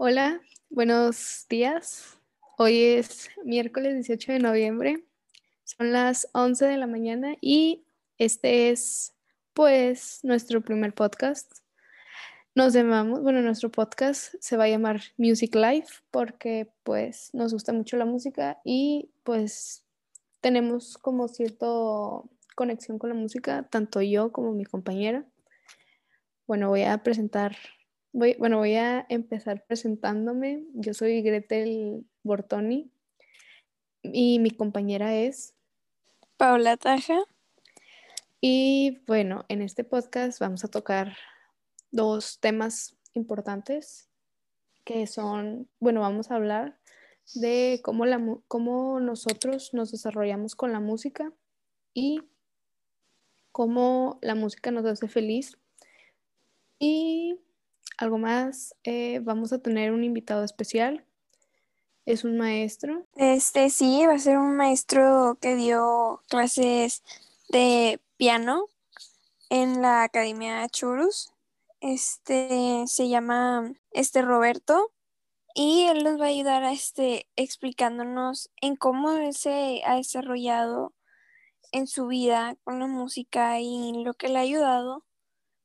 Hola, buenos días. Hoy es miércoles 18 de noviembre. Son las 11 de la mañana y este es pues nuestro primer podcast. Nos llamamos, bueno, nuestro podcast se va a llamar Music Life porque pues nos gusta mucho la música y pues tenemos como cierta conexión con la música, tanto yo como mi compañera. Bueno, voy a presentar bueno, voy a empezar presentándome. Yo soy Gretel Bortoni y mi compañera es Paula Taja. Y bueno, en este podcast vamos a tocar dos temas importantes que son, bueno, vamos a hablar de cómo, la, cómo nosotros nos desarrollamos con la música y cómo la música nos hace feliz. Y algo más, eh, vamos a tener un invitado especial. Es un maestro. Este sí, va a ser un maestro que dio clases de piano en la Academia Churus. Este se llama este Roberto y él nos va a ayudar a este explicándonos en cómo él se ha desarrollado en su vida con la música y lo que le ha ayudado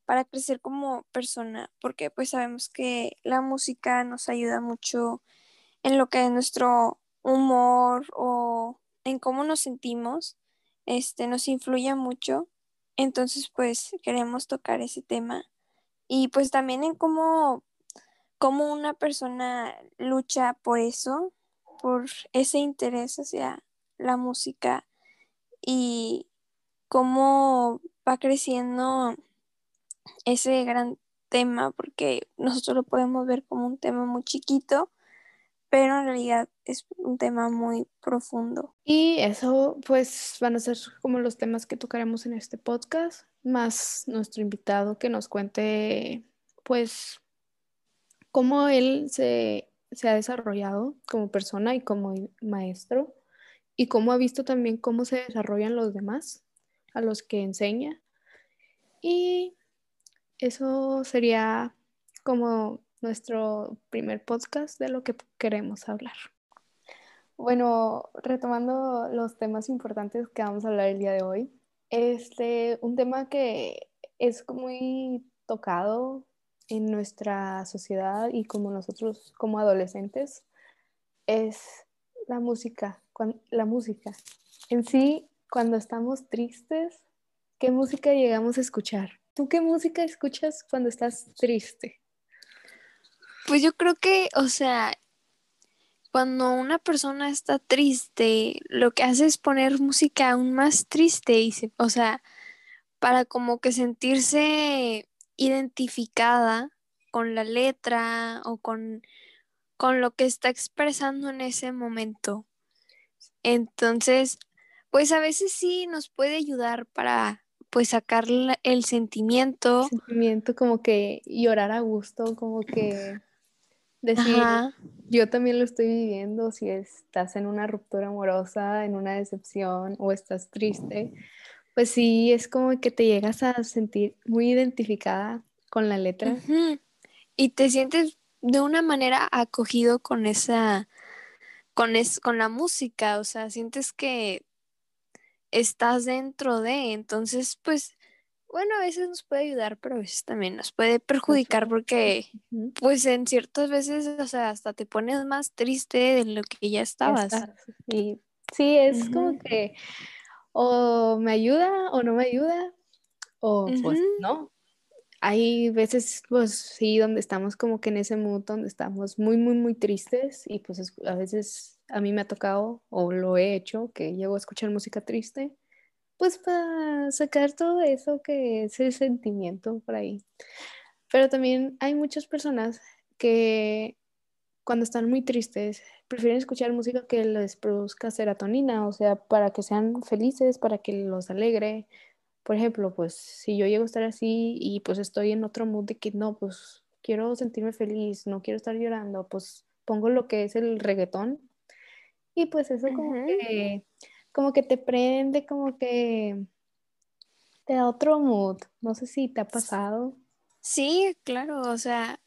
para crecer como persona, porque pues sabemos que la música nos ayuda mucho en lo que es nuestro humor o en cómo nos sentimos, este nos influye mucho. Entonces, pues queremos tocar ese tema y pues también en cómo cómo una persona lucha por eso, por ese interés hacia la música y cómo va creciendo ese gran tema porque nosotros lo podemos ver como un tema muy chiquito, pero en realidad es un tema muy profundo. Y eso pues van a ser como los temas que tocaremos en este podcast, más nuestro invitado que nos cuente pues cómo él se, se ha desarrollado como persona y como maestro y cómo ha visto también cómo se desarrollan los demás a los que enseña. Y eso sería como nuestro primer podcast de lo que queremos hablar. Bueno, retomando los temas importantes que vamos a hablar el día de hoy, este, un tema que es muy tocado en nuestra sociedad y como nosotros como adolescentes es la música, la música. En sí, cuando estamos tristes, ¿qué música llegamos a escuchar? ¿Tú qué música escuchas cuando estás triste? Pues yo creo que, o sea, cuando una persona está triste, lo que hace es poner música aún más triste y se, o sea, para como que sentirse identificada con la letra o con, con lo que está expresando en ese momento. Entonces, pues a veces sí nos puede ayudar para pues sacar el sentimiento. sentimiento como que llorar a gusto, como que decir, yo también lo estoy viviendo, si estás en una ruptura amorosa, en una decepción o estás triste, pues sí, es como que te llegas a sentir muy identificada con la letra. Y te sientes de una manera acogido con esa, con, es, con la música, o sea, sientes que estás dentro de. Entonces, pues, bueno, a veces nos puede ayudar, pero a veces también nos puede perjudicar porque, pues, en ciertas veces, o sea, hasta te pones más triste de lo que ya estabas. Y sí, es como que o me ayuda o no me ayuda, o pues no. Hay veces, pues sí, donde estamos como que en ese mood donde estamos muy, muy, muy tristes y pues a veces a mí me ha tocado o lo he hecho, que llego a escuchar música triste, pues para sacar todo eso que es el sentimiento por ahí. Pero también hay muchas personas que cuando están muy tristes prefieren escuchar música que les produzca serotonina, o sea, para que sean felices, para que los alegre. Por ejemplo, pues si yo llego a estar así y pues estoy en otro mood de que no, pues quiero sentirme feliz, no quiero estar llorando, pues pongo lo que es el reggaetón y pues eso como que, como que te prende, como que te da otro mood. No sé si te ha pasado. Sí, claro, o sea,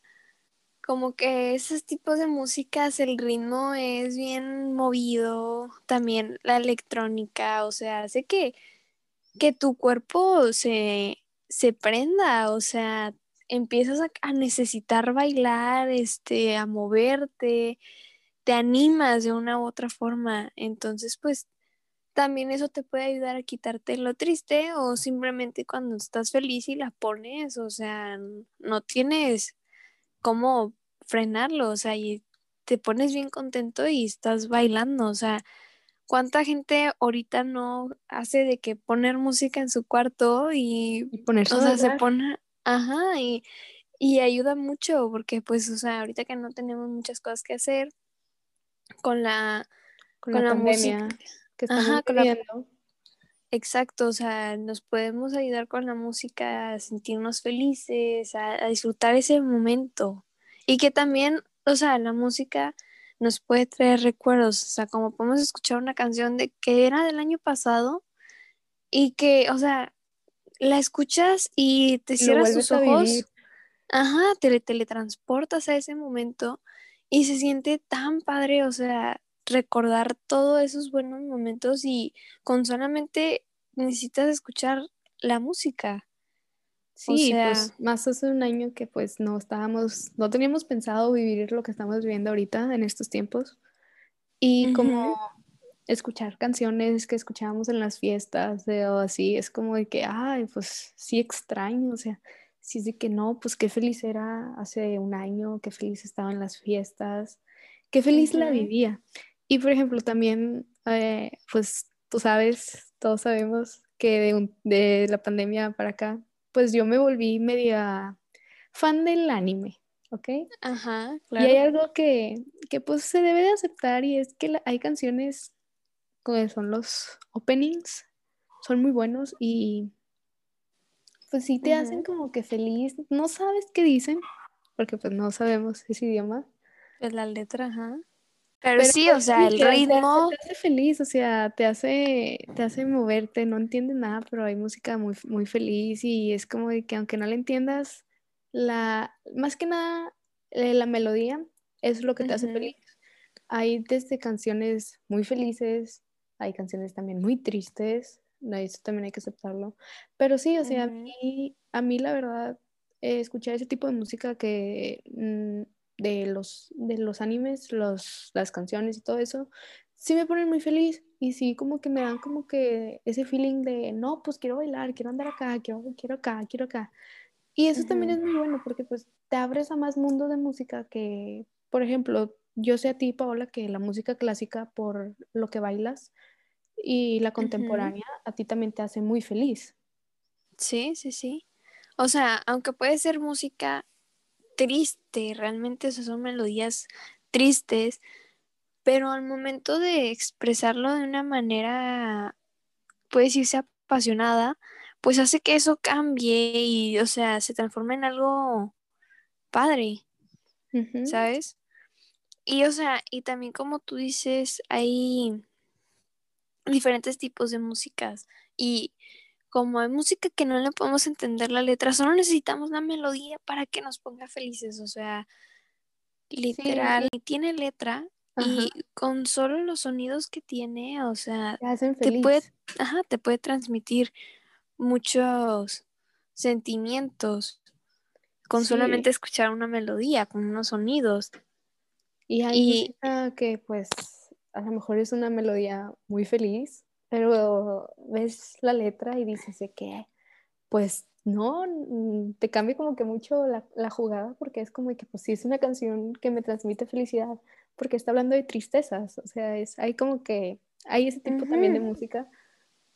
como que esos tipos de músicas, el ritmo es bien movido, también la electrónica, o sea, hace que, que tu cuerpo se, se prenda, o sea, empiezas a, a, necesitar bailar, este, a moverte, te animas de una u otra forma, entonces pues también eso te puede ayudar a quitarte lo triste o simplemente cuando estás feliz y la pones, o sea, no tienes cómo frenarlo, o sea, y te pones bien contento y estás bailando, o sea, ¿cuánta gente ahorita no hace de que poner música en su cuarto y, y ponerse o sea, se pone, ajá, y, y ayuda mucho porque pues, o sea, ahorita que no tenemos muchas cosas que hacer con la, con, con la, la música que estamos Ajá, viviendo. Exacto, o sea, nos podemos ayudar con la música a sentirnos felices, a, a, disfrutar ese momento. Y que también, o sea, la música nos puede traer recuerdos, o sea, como podemos escuchar una canción de que era del año pasado y que, o sea, la escuchas y te cierras tus ojos. Ajá, te teletransportas a ese momento y se siente tan padre, o sea, recordar todos esos buenos momentos y con solamente necesitas escuchar la música. Sí, o sea, pues más hace un año que pues no estábamos, no teníamos pensado vivir lo que estamos viviendo ahorita en estos tiempos. Y uh -huh. como escuchar canciones que escuchábamos en las fiestas de, o así, es como de que, ay, pues sí extraño, o sea, sí es de que no, pues qué feliz era hace un año, qué feliz estaba en las fiestas, qué feliz uh -huh. la vivía. Y por ejemplo, también, eh, pues tú sabes, todos sabemos que de, un, de, la pandemia para acá, pues yo me volví media fan del anime, ¿ok? Ajá, claro. Y hay algo que, que pues se debe de aceptar y es que la, hay canciones que son los openings, son muy buenos y pues sí te uh -huh. hacen como que feliz, no sabes qué dicen, porque pues no sabemos ese idioma. Pues la letra, ajá. Pero, Pero, sí, pues, o sea, el te ritmo. Hace, te hace feliz, o sea, te hace, te hace moverte, no entiendes nada, pero hay música muy, muy feliz y es como de que aunque no la entiendas, la, más que nada, eh, la melodía es lo que te uh -huh. hace feliz. Hay desde canciones muy felices, hay canciones también muy tristes, eso también hay que aceptarlo. Pero sí, o sea, uh -huh. a, mí, a mí la verdad, eh, escuchar ese tipo de música que... Mmm, de los, de los animes, los, las canciones y todo eso, sí me ponen muy feliz y sí como que me dan como que ese feeling de, no, pues quiero bailar, quiero andar acá, quiero, quiero acá, quiero acá. Y eso uh -huh. también es muy bueno porque pues te abres a más mundo de música que, por ejemplo, yo sé a ti, Paola, que la música clásica por lo que bailas y la contemporánea uh -huh. a ti también te hace muy feliz. Sí, sí, sí. O sea, aunque puede ser música triste, realmente esas son melodías tristes, pero al momento de expresarlo de una manera, puede decirse apasionada, pues hace que eso cambie y, o sea, se transforme en algo padre, uh -huh. ¿sabes? Y, o sea, y también como tú dices, hay diferentes tipos de músicas y como hay música que no le podemos entender la letra, solo necesitamos la melodía para que nos ponga felices, o sea, literal, sí. tiene letra ajá. y con solo los sonidos que tiene, o sea, te, te, puede, ajá, te puede transmitir muchos sentimientos con sí. solamente escuchar una melodía, con unos sonidos. Y hay y, música que pues a lo mejor es una melodía muy feliz, pero ves la letra y dices de que, pues no, te cambia como que mucho la, la, jugada porque es como que, pues sí, es una canción que me transmite felicidad porque está hablando de tristezas, o sea, es, hay como que, hay ese tipo uh -huh. también de música,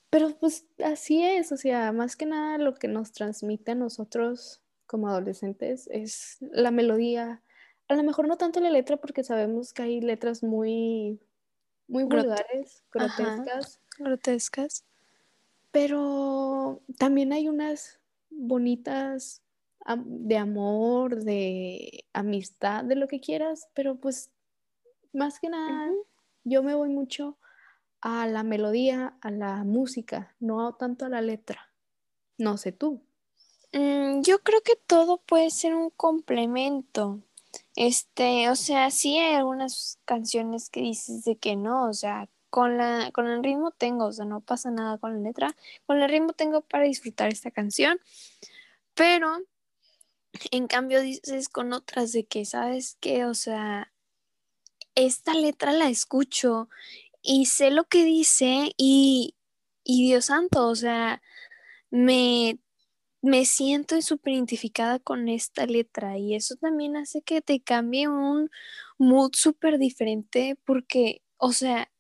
pero pues así es, o sea, más que nada lo que nos transmite a nosotros como adolescentes es la melodía, a lo mejor no tanto la letra porque sabemos que hay letras muy, muy vulgares, Grot grotescas, grotescas. Pero también hay unas bonitas de amor, de amistad, de lo que quieras, pero pues más que nada uh -huh. yo me voy mucho a la melodía, a la música, no tanto a la letra. No sé tú. Mm, yo creo que todo puede ser un complemento. Este, o sea, sí hay algunas canciones que dices de que no, o sea, con la, con el ritmo tengo, o sea, no pasa nada con la letra, con el ritmo tengo para disfrutar esta canción, pero en cambio dices con otras de que, ¿sabes qué? O sea, esta letra la escucho y sé lo que dice y, y Dios santo, o sea, me, me siento súper identificada con esta letra y eso también hace que te cambie un mood súper diferente porque, o sea,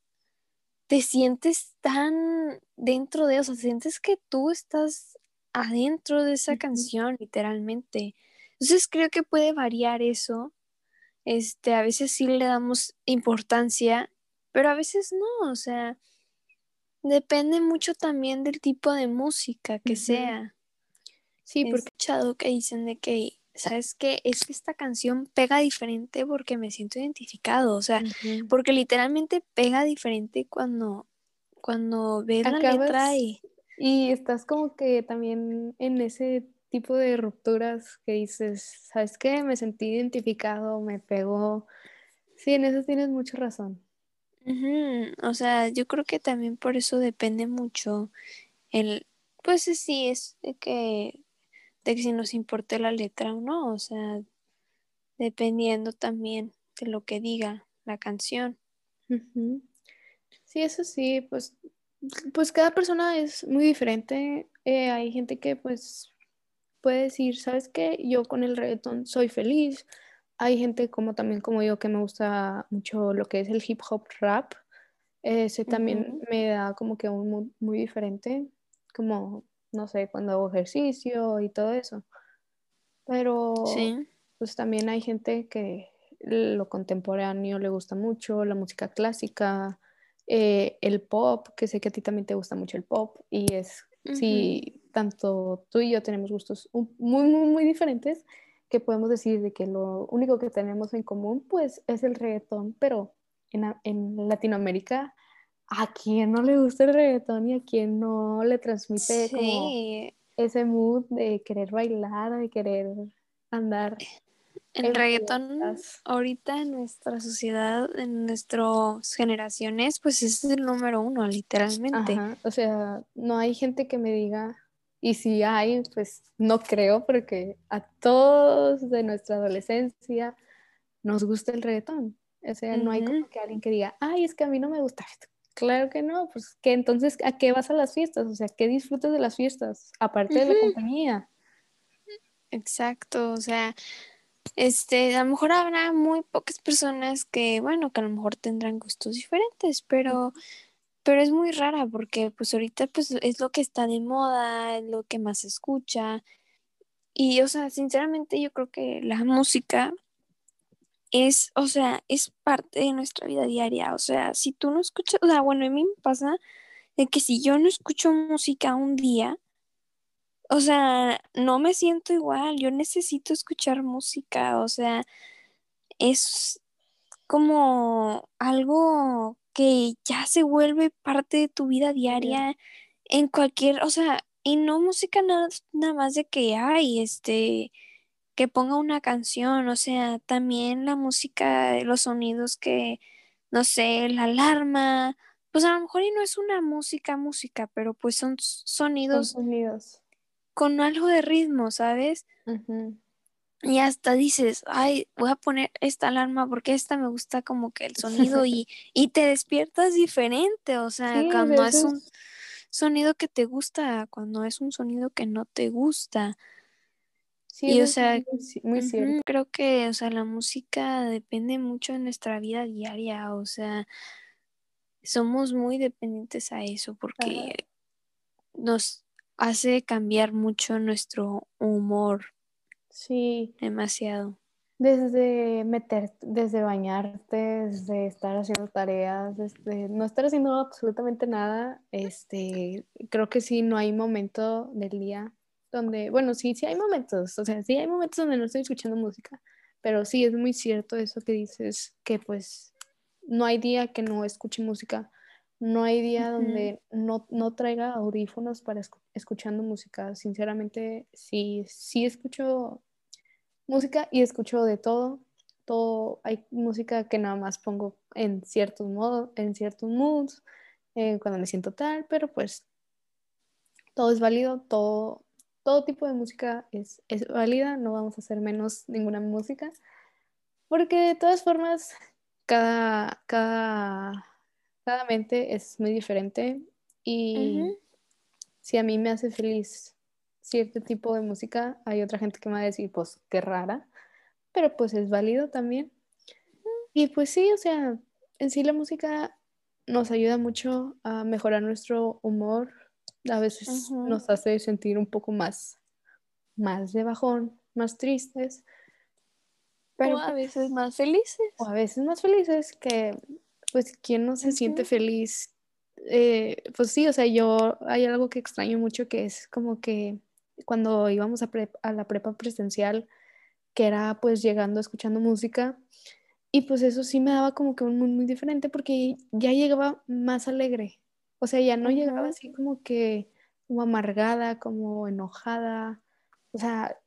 te sientes tan dentro de, o sea, sientes que tú estás adentro de esa canción, literalmente. Entonces creo que puede variar eso. Este, a veces sí le damos importancia, pero a veces no, o sea, depende mucho también del tipo de música que sea. Sí, porque he escuchado que dicen de que, ¿sabes qué? Es que esta canción pega diferente porque me siento identificado, o sea, porque literalmente pega diferente cuando, cuando ves la letra y... Y estás como que también en ese tipo de rupturas que dices, ¿sabes qué? Me sentí identificado, me pegó. Sí, en eso tienes mucha razón. O sea, yo creo que también por eso depende mucho el, pues sí, es de que, de que si nos importe la letra o no, o sea, dependiendo también de lo que diga la canción. Sí, eso sí, pues, pues cada persona es muy diferente. Eh, hay gente que pues puede decir, ¿sabes qué? Yo con el reggaetón soy feliz. Hay gente como también como yo que me gusta mucho lo que es el hip hop rap. Ese también me da como que un mood muy diferente, como, no sé, cuando hago ejercicio y todo eso. Pero pues también hay gente que lo contemporáneo le gusta mucho, la música clásica, eh, el pop, que sé que a ti también te gusta mucho el pop y es, sí, tanto tú y yo tenemos gustos muy, muy, muy diferentes, que podemos decir de que lo único que tenemos en común pues es el reggaetón, pero en, en Latinoamérica, ¿a quién no le gusta el reggaetón y a quién no le transmite como ese mood de querer bailar, de querer andar? El reggaetón ahorita en nuestra sociedad, en nuestras generaciones, pues es el número uno, literalmente. O sea, no hay gente que me diga, y si hay, pues no creo, porque a todos de nuestra adolescencia nos gusta el reggaetón. O sea, no hay como que alguien que diga, ay, es que a mí no me gusta esto. Claro que no, pues que entonces, ¿a qué vas a las fiestas? O sea, ¿qué disfrutas de las fiestas? Aparte de la compañía. Exacto, o sea, este, a lo mejor habrá muy pocas personas que, bueno, que a lo mejor tendrán gustos diferentes, pero, pero es muy rara porque pues ahorita pues es lo que está de moda, es lo que más se escucha. Y, o sea, sinceramente yo creo que la música es, o sea, es parte de nuestra vida diaria. O sea, si tú no escuchas, o sea, bueno, a mí me pasa de que si yo no escucho música un día, o sea, no me siento igual, yo necesito escuchar música, o sea, es como algo que ya se vuelve parte de tu vida diaria en cualquier, o sea, y no música nada, nada más de que, hay, este, que ponga una canción, o sea, también la música, los sonidos que, no sé, la alarma, pues a lo mejor y no es una música, música, pero pues son sonidos. Son sonidos con algo de ritmo, ¿sabes? Y hasta dices, ay, voy a poner esta alarma porque esta me gusta como que el sonido y, y te despiertas diferente, o sea, cuando es un sonido que te gusta, cuando es un sonido que no te gusta. Sí, y o sea, muy, cierto. creo que, o sea, la música depende mucho de nuestra vida diaria, o sea, somos muy dependientes a eso porque nos hace cambiar mucho nuestro humor. Sí. Demasiado. Desde meter, desde bañarte, desde estar haciendo tareas, desde no estar haciendo absolutamente nada, este, creo que sí, no hay momento del día donde, bueno, sí, sí hay momentos, o sea, sí hay momentos donde no estoy escuchando música, pero sí es muy cierto eso que dices, que pues no hay día que no escuche música no hay día donde no, traiga audífonos para escuchando música. Sinceramente, sí, sí escucho música y escucho de todo. todo, hay música que nada más pongo en ciertos modos, en ciertos moods, eh, cuando me siento tal, pero pues todo es válido, todo, todo tipo de música es, es válida, no vamos a hacer menos ninguna música, porque de todas formas, cada, cada, cada mente es muy diferente y si a mí me hace feliz cierto tipo de música, hay otra gente que me va a decir, pues qué rara, pero pues es válido también. Y pues sí, o sea, en sí la música nos ayuda mucho a mejorar nuestro humor, a veces nos hace sentir un poco más, más de bajón, más tristes. Pero, o a pues veces más felices. O a veces más felices que, pues, ¿quién no se siente feliz? Eh, pues sí, o sea, yo hay algo que extraño mucho que es como que cuando íbamos a, a la prepa presencial, que era pues llegando, escuchando música, y pues eso sí me daba como que un mundo muy diferente porque ya llegaba más alegre, o sea, ya no llegaba así como que como amargada, como enojada, o sea,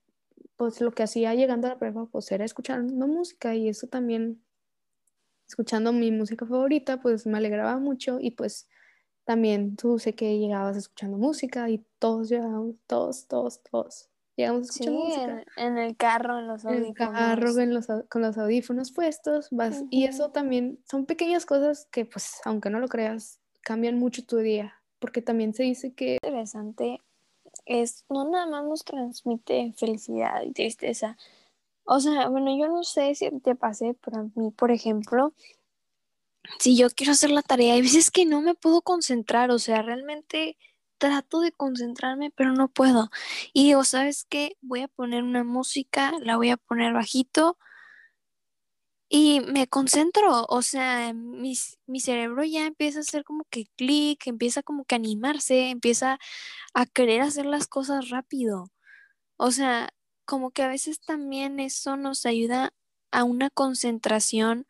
pues lo que hacía llegando a la prepa pues era escuchando música y eso también, escuchando mi música favorita, pues me alegraba mucho y pues también tú sé que llegabas escuchando música y todos llegamos, todos, todos, todos. Llegamos escuchando sí, música. En, el carro, en los audífonos. En el carro, con los audífonos puestos, vas, y eso también son pequeñas cosas que, pues, aunque no lo creas, cambian mucho tu día, porque también se dice que... Interesante es, no nada más nos transmite felicidad y tristeza. O sea, bueno, yo no sé si te pasé, pero a mí, por ejemplo, si yo quiero hacer la tarea, hay veces que no me puedo concentrar, o sea, realmente trato de concentrarme, pero no puedo. Y digo, ¿sabes qué? Voy a poner una música, la voy a poner bajito y me concentro, o sea, mi, mi cerebro ya empieza a hacer como que clic, empieza como que a animarse, empieza a querer hacer las cosas rápido. O sea, como que a veces también eso nos ayuda a una concentración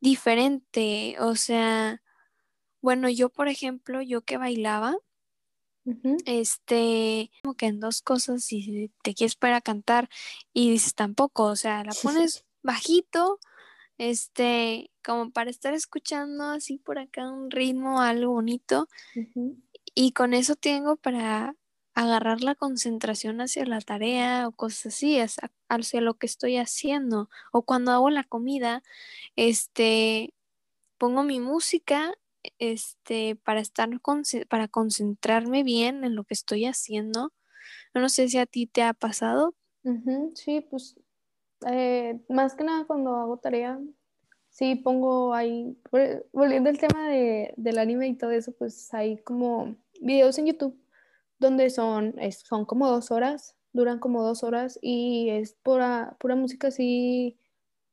diferente. O sea, bueno, yo por ejemplo, yo que bailaba, este, como que en dos cosas, si te quieres para cantar y dices tampoco, o sea, la pones bajito, este, como para estar escuchando así por acá un ritmo, algo bonito, y con eso tengo para agarrar la concentración hacia la tarea o cosas así, hacia, lo que estoy haciendo. O cuando hago la comida, este, pongo mi música este, para estar para concentrarme bien en lo que estoy haciendo. No sé si a ti te ha pasado. Sí, pues eh, más que nada cuando hago tarea, sí pongo ahí, volviendo al tema de, del anime y todo eso, pues hay como videos en YouTube donde son, son como dos horas, duran como dos horas y es pura, pura música así.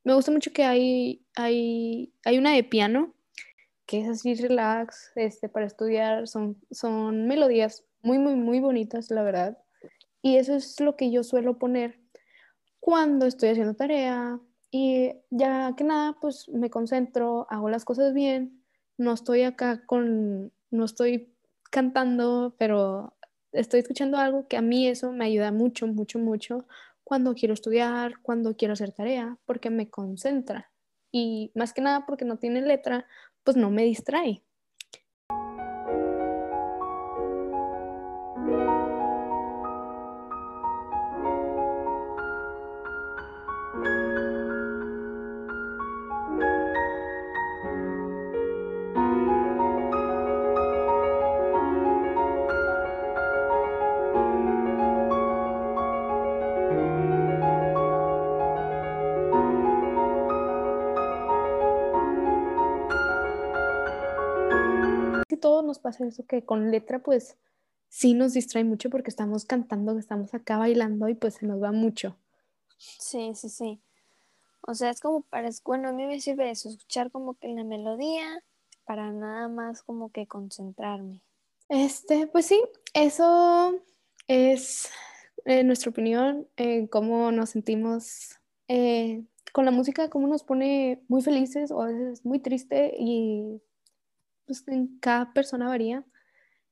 Me gusta mucho que hay, hay, hay una de piano que es así relax, este, para estudiar, son, son melodías muy, muy, muy bonitas, la verdad. Y eso es lo que yo suelo poner cuando estoy haciendo tarea y ya que nada, pues me concentro, hago las cosas bien, no estoy acá con, no estoy cantando, pero estoy escuchando algo que a mí eso me ayuda mucho, mucho, mucho cuando quiero estudiar, cuando quiero hacer tarea, porque me concentra. Y más que nada porque no tiene letra, pues no me distrae. Pasa eso que con letra pues sí nos distrae mucho porque estamos cantando, estamos acá bailando y pues se nos va mucho. Sí, sí, sí. O sea, es como para, bueno, a mí me sirve eso, escuchar como que la melodía para nada más como que concentrarme. Este, pues sí, eso es eh, nuestra opinión, eh, cómo nos sentimos eh, con la música, cómo nos pone muy felices o a veces muy triste y pues en cada persona varía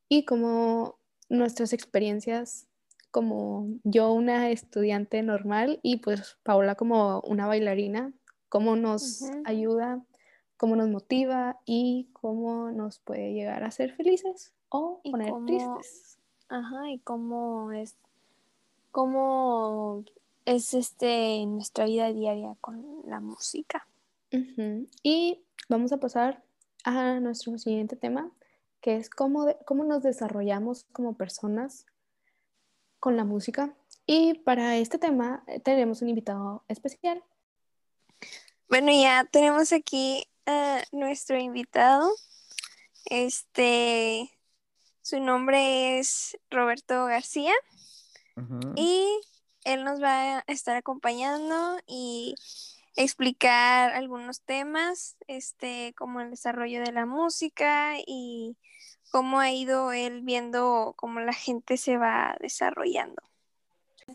y como nuestras experiencias como yo una estudiante normal y pues Paola como una bailarina cómo nos ayuda, cómo nos motiva y cómo nos puede llegar a ser felices o poner tristes. Ajá, y cómo es, cómo es este nuestra vida diaria con la música. Y vamos a pasar a nuestro siguiente tema, que es cómo, cómo nos desarrollamos como personas con la música. Y para este tema eh, tenemos un invitado especial. Bueno, ya tenemos aquí a nuestro invitado. Este, su nombre es Roberto García. Y él nos va a estar acompañando y explicar algunos temas, este, como el desarrollo de la música y cómo ha ido él viendo cómo la gente se va desarrollando.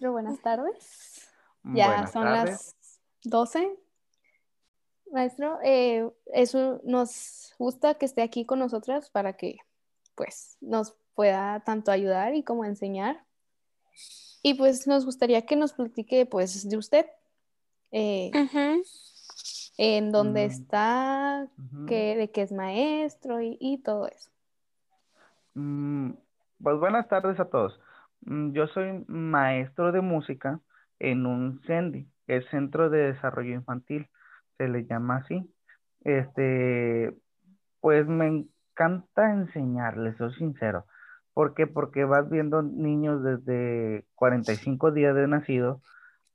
buenas tardes. Ya son las 12. Maestro, eh, eso nos gusta que esté aquí con nosotras para que pues nos pueda tanto ayudar y como enseñar. Y pues nos gustaría que nos platique pues de usted, eh, en dónde mm. está, de qué es maestro y, todo eso. Mm, pues buenas tardes a todos. Mm, yo soy maestro de música en un CENDI, el Centro de Desarrollo Infantil, se le llama así. Este, pues me encanta enseñarles, soy sincero. ¿Por qué? Porque vas viendo niños desde 45 días de nacido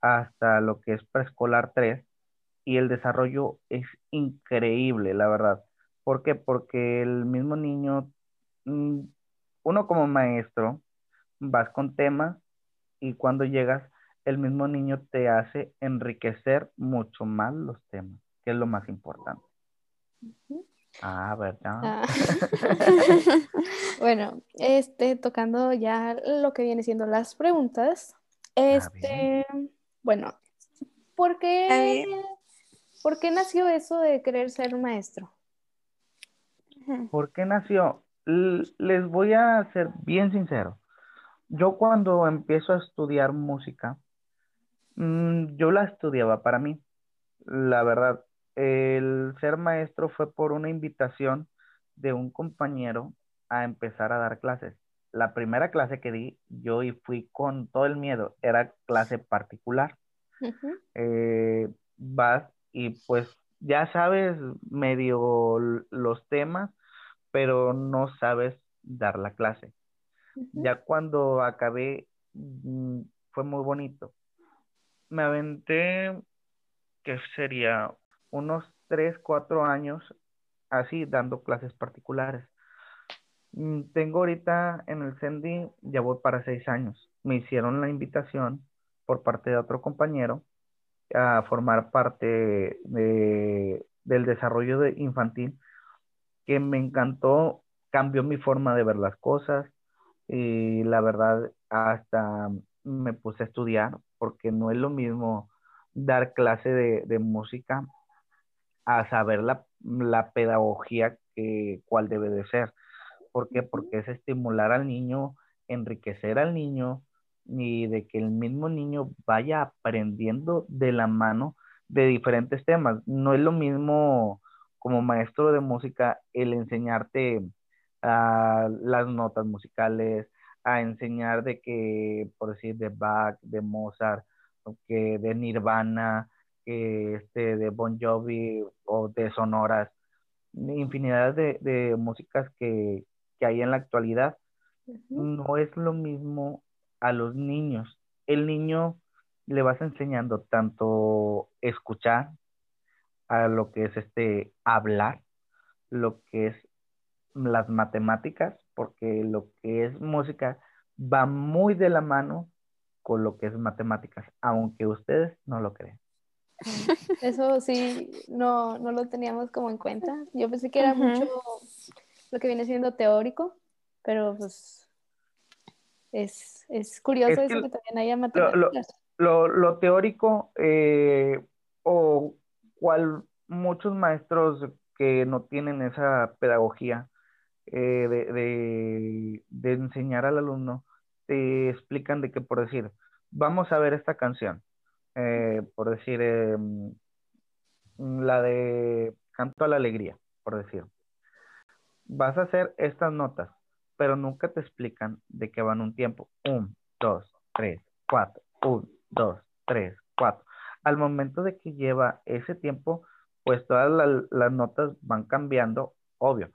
hasta lo que es preescolar 3 y el desarrollo es increíble, la verdad. ¿Por qué? Porque el mismo niño, mm, uno como maestro, vas con temas y cuando llegas, el mismo niño te hace enriquecer mucho más los temas, que es lo más importante. Ah, ¿verdad? Ah. bueno, este, tocando ya lo que viene siendo las preguntas. Este, bueno, ¿por qué, ¿por qué nació eso de querer ser maestro? ¿Por qué nació? les voy a ser bien sincero. Yo cuando empiezo a estudiar música, mm, yo la estudiaba para mí. La verdad, el ser maestro fue por una invitación de un compañero a empezar a dar clases. La primera clase que di, yo fui con todo el miedo, era clase particular. Eh, vas y pues ya sabes medio los temas, pero no sabes dar la clase. Ya cuando acabé, mm, fue muy bonito. Me aventé, que sería unos 3, 4 años así dando clases particulares. Mm, tengo ahorita en el CENDI, ya voy para 6 años. Me hicieron la invitación por parte de otro compañero a formar parte de, del desarrollo de infantil que me encantó, cambió mi forma de ver las cosas y la verdad hasta me puse a estudiar porque no es lo mismo dar clase de, de música a saber la, pedagogía que cuál debe de ser. ¿Por qué? Porque es estimular al niño, enriquecer al niño y de que el mismo niño vaya aprendiendo de la mano de diferentes temas. No es lo mismo como maestro de música el enseñarte a las notas musicales, a enseñar de que, por decir, de Bach, de Mozart, que de Nirvana, este, de Bon Jovi o de sonoras, infinidad de, músicas que, hay en la actualidad, no es lo mismo a los niños. El niño le vas enseñando tanto escuchar, a lo que es este hablar, lo que es las matemáticas, porque lo que es música va muy de la mano con lo que es matemáticas, aunque ustedes no lo crean. Eso sí, no, no lo teníamos como en cuenta. Yo pensé que era mucho lo que viene siendo teórico, pero pues es, curioso eso que también haya matemáticas. Lo, lo, teórico eh, o cual muchos maestros que no tienen esa pedagogía eh, de, de enseñar al alumno, te explican de que por decir, vamos a ver esta canción eh, por decir, em, la de canto a la alegría, por decir. Vas a hacer estas notas, pero nunca te explican de qué van un tiempo. Un, dos, tres, cuatro. Un, dos, tres, cuatro. Al momento de que lleva ese tiempo, pues todas las notas van cambiando, obvio.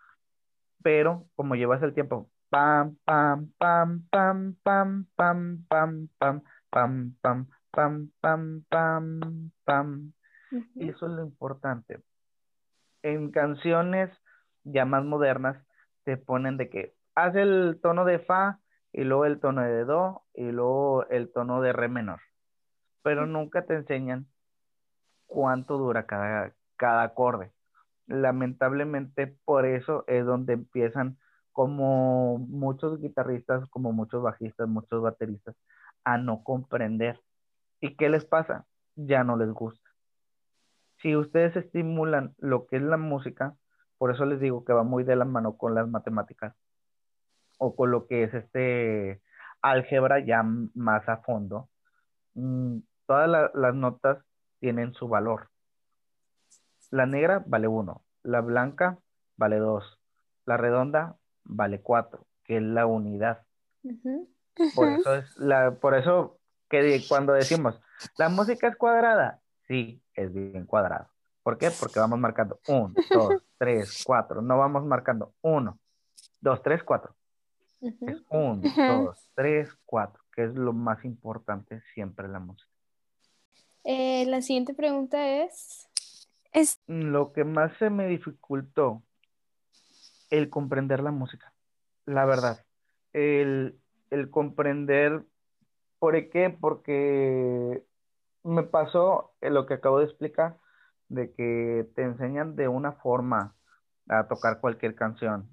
Pero como llevas el tiempo, pam, pam, pam, pam, pam, pam, pam, pam, pam, pam, pam, pam, pam, pam. Eso es lo importante. En canciones ya más modernas te ponen de que hace el tono de fa y luego el tono de do y luego el tono de re menor. Pero nunca te enseñan cuánto dura cada, cada acorde. Lamentablemente por eso es donde empiezan como muchos guitarristas, como muchos bajistas, muchos bateristas, a no comprender. ¿Y qué les pasa? Ya no les gusta. Si ustedes estimulan lo que es la música, por eso les digo que va muy de la mano con las matemáticas o con lo que es este álgebra ya más a fondo, mm, todas las notas tienen su valor. La negra vale 1, la blanca vale 2, la redonda vale 4, que es la unidad. Por eso es la, por eso que cuando decimos la música es cuadrada, sí, es bien cuadrada. ¿Por qué? Porque vamos marcando 1, 2, 3, 4. No vamos marcando 1, 2, 3, 4. Es 1, 2, 3, 4, que es lo más importante siempre la música. Eh, la siguiente pregunta es... es... Lo que más se me dificultó, el comprender la música, la verdad. El, el comprender, ¿por qué? Porque me pasó lo que acabo de explicar, de que te enseñan de una forma a tocar cualquier canción,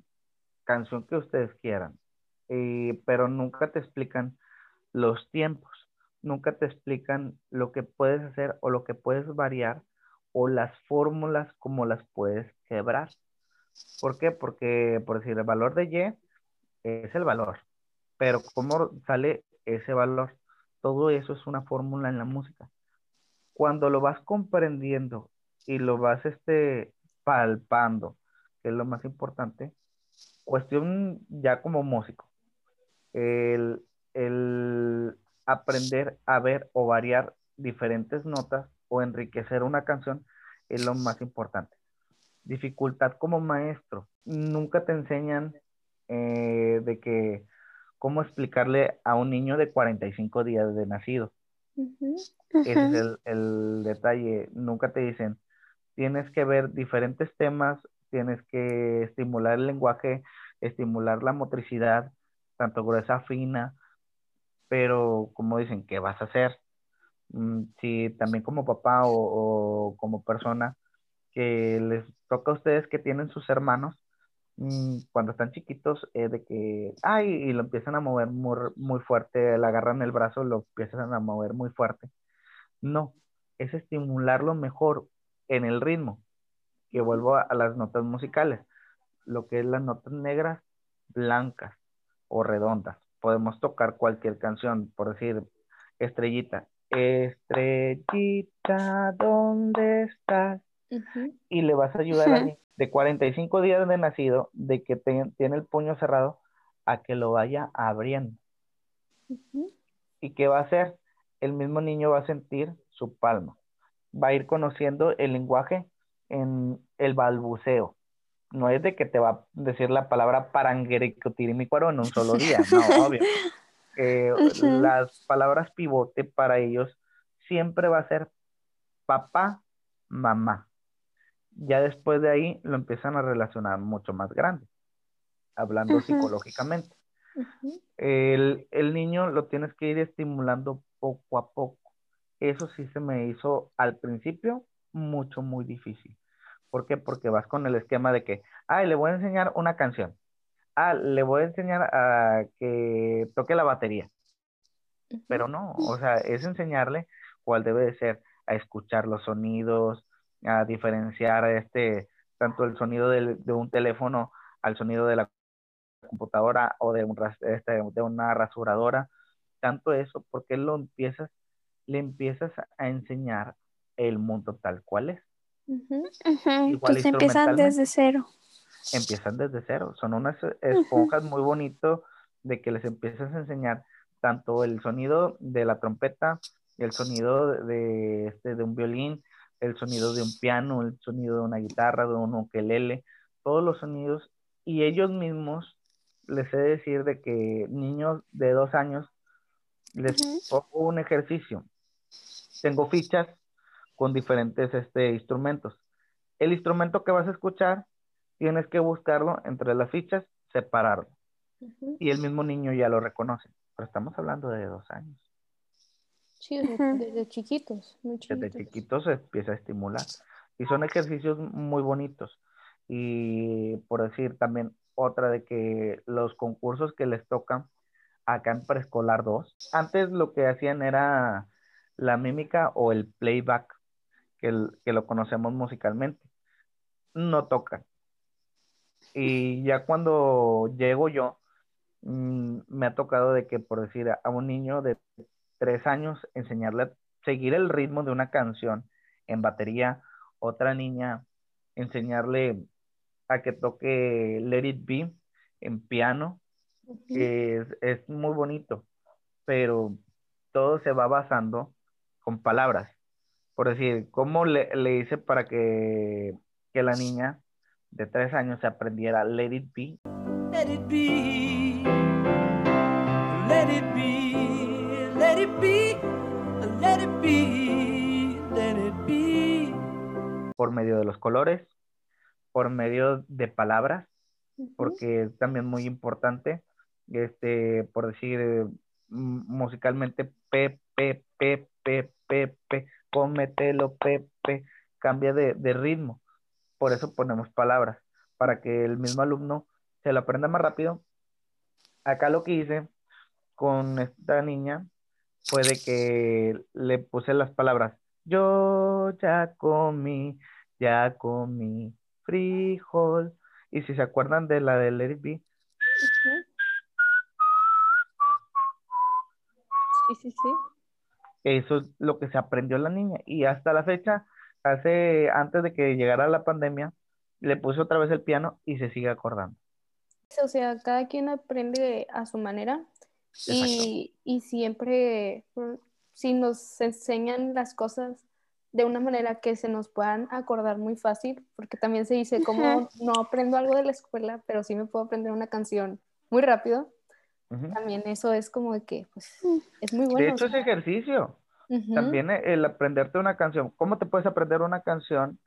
canción que ustedes quieran, pero nunca te explican los tiempos, nunca te explican lo que puedes hacer o lo que puedes variar o las fórmulas como las puedes quebrar. ¿Por qué? Porque, por decir, el valor de Y es el valor, pero ¿cómo sale ese valor? Todo eso es una fórmula en la música. Cuando lo vas comprendiendo y lo vas este, palpando, que es lo más importante, cuestión ya como músico, el, el aprender a ver o variar diferentes notas o enriquecer una canción es lo más importante. Dificultad como maestro. Nunca te enseñan eh, de que cómo explicarle a un niño de 45 días de nacido. Ese es el, el, detalle. Nunca te dicen, tienes que ver diferentes temas, tienes que estimular el lenguaje, estimular la motricidad, tanto gruesa, fina, pero como dicen, ¿qué vas a hacer? Mm, si también como papá o, como persona que les toca a ustedes que tienen sus hermanos, mm, cuando están chiquitos, eh, de que, ay, y lo empiezan a mover muy, muy fuerte, le agarran el brazo, lo empiezan a mover muy fuerte. No, es estimularlo mejor en el ritmo, que vuelvo a las notas musicales, lo que es las notas negras, blancas, o redondas. Podemos tocar cualquier canción, por decir, estrellita. Estrellita, ¿dónde estás? Y le vas a ayudar a mí de 45 días de nacido, de que tiene el puño cerrado, a que lo vaya abriendo. ¿Y qué va a hacer? El mismo niño va a sentir su palma. Va a ir conociendo el lenguaje en el balbuceo no es de que te va a decir la palabra paranguericotirimicuaro en un solo día, no, obvio. Eh, las palabras pivote para ellos siempre va a ser papá, mamá. Ya después de ahí lo empiezan a relacionar mucho más grande, hablando psicológicamente. el, el niño lo tienes que ir estimulando poco a poco. Eso sí se me hizo al principio mucho, muy difícil ¿Por qué? Porque vas con el esquema de que, ay, le voy a enseñar una canción. Ah, le voy a enseñar a que toque la batería. Pero no, o sea, es enseñarle cuál debe de ser, a escuchar los sonidos, a diferenciar este, tanto el sonido de un teléfono al sonido de la computadora o de, un, este, de una rasuradora, tanto eso, porque lo empiezas, le empiezas a enseñar el mundo tal cual es Entonces empiezan desde cero. Empiezan desde cero. Son unas esponjas muy bonitas de que les empiezas a enseñar tanto el sonido de la trompeta, el sonido de, este, de un violín, el sonido de un piano, el sonido de una guitarra, de un ukelele, todos los sonidos. Y ellos mismos, les he de decir de que niños de dos años, les pongo un ejercicio. Tengo fichas con diferentes este, instrumentos. El instrumento que vas a escuchar, tienes que buscarlo entre las fichas, separarlo. Y el mismo niño ya lo reconoce. Pero estamos hablando de dos años. Sí, desde, chiquitos, Desde chiquitos se empieza a estimular. Y son ejercicios muy bonitos. Y por decir también otra de que los concursos que les tocan acá en preescolar 2, antes lo que hacían era la mímica o el playback, que, que lo conocemos musicalmente. No tocan. Y ya cuando llego yo, mm, me ha tocado de que, por decir, a un niño de tres años, enseñarle a seguir el ritmo de una canción en batería, otra niña, enseñarle a que toque Let It Be en piano, que es, es, muy bonito, pero todo se va basando con palabras. Por decir, ¿cómo le, le hice para que, que la niña de tres años se aprendiera Let It Be? Let it be, let it be, let it be, let it be, let it be. Por medio de los colores, por medio de palabras, porque es también muy importante, este, por decir musicalmente, P, P, P, P, P, P, cómetelo, P, P, cambia de, de ritmo por eso ponemos palabras, para que el mismo alumno se lo aprenda más rápido. Acá lo que hice con esta niña fue de que le puse las palabras, yo ya comí, ya comí frijol. Y si se acuerdan de la de Let It Sí, sí, sí. Eso es lo que se aprendió la niña. Y hasta la fecha, hace, antes de que llegara la pandemia, le puse otra vez el piano y se sigue acordando. O sea, cada quien aprende a su manera y, y, siempre, si nos enseñan las cosas de una manera que se nos puedan acordar muy fácil, porque también se dice, como no aprendo algo de la escuela, pero sí me puedo aprender una canción muy rápido, también eso es como de que, pues, mm. es muy bueno. De hecho, es ejercicio. También el aprenderte una canción. ¿Cómo te puedes aprender una canción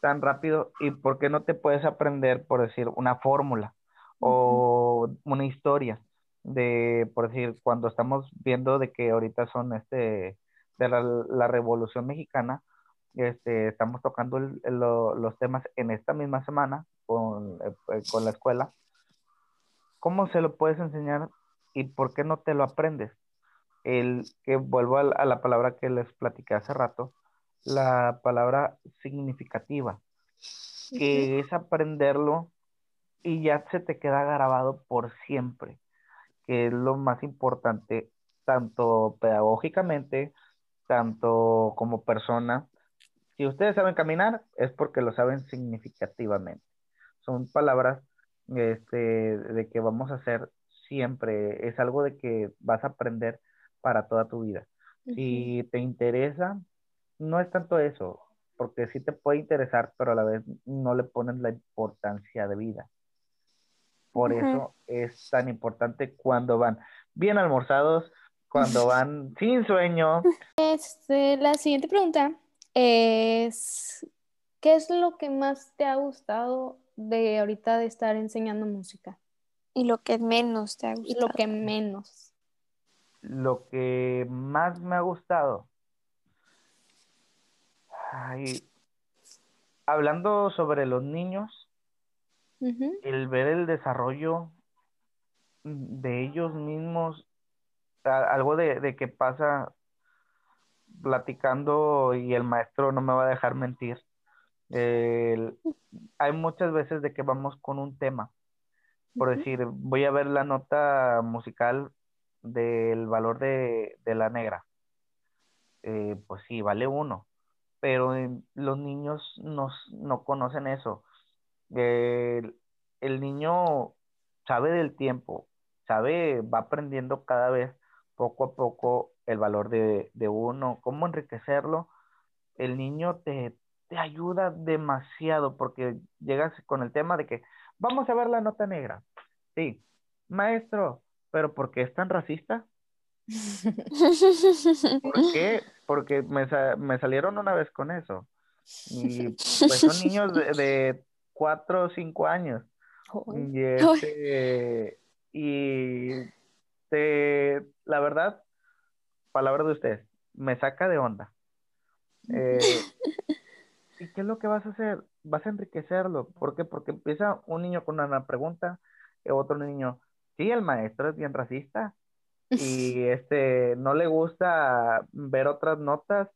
tan rápido y por qué no te puedes aprender, por decir, una fórmula o una historia? De, por decir, cuando estamos viendo de que ahorita son este, de la, Revolución Mexicana, este, estamos tocando los temas en esta misma semana con, eh, con la escuela. ¿Cómo se lo puedes enseñar y por qué no te lo aprendes? el que vuelvo a, la palabra que les platiqué hace rato, la palabra significativa, que es aprenderlo y ya se te queda grabado por siempre, que es lo más importante, tanto pedagógicamente, tanto como persona. Si ustedes saben caminar, es porque lo saben significativamente. Son palabras este, de que vamos a hacer siempre, es algo de que vas a aprender para toda tu vida. Si te interesa, no es tanto eso, porque sí te puede interesar, pero a la vez no le pones la importancia de vida. Por eso es tan importante cuando van bien almorzados, cuando van sin sueño. Este, la siguiente pregunta es, ¿qué es lo que más te ha gustado de ahorita de estar enseñando música? Y lo que menos te ha gustado. Lo que menos lo que más me ha gustado. hablando sobre los niños, el ver el desarrollo de ellos mismos, algo de, de que pasa platicando y el maestro no me va a dejar mentir. Hay muchas veces de que vamos con un tema. Por decir, voy a ver la nota musical del valor de, la negra. Eh, pues sí, vale uno, pero los niños no, no conocen eso. el niño sabe del tiempo, sabe, va aprendiendo cada vez poco a poco el valor de, uno, cómo enriquecerlo. El niño te, te ayuda demasiado porque llegas con el tema de que vamos a ver la nota negra. Sí, maestro, pero ¿por qué es tan racista? ¿Por qué? Porque me, salieron una vez con eso. Y pues son niños de, cuatro o cinco años. Y, este, y la verdad, palabra de usted, me saca de onda. Eh, ¿Y qué es lo que vas a hacer? Vas a enriquecerlo. ¿Por qué? Porque empieza un niño con una pregunta, y otro niño, sí, el maestro es bien racista y este no le gusta ver otras notas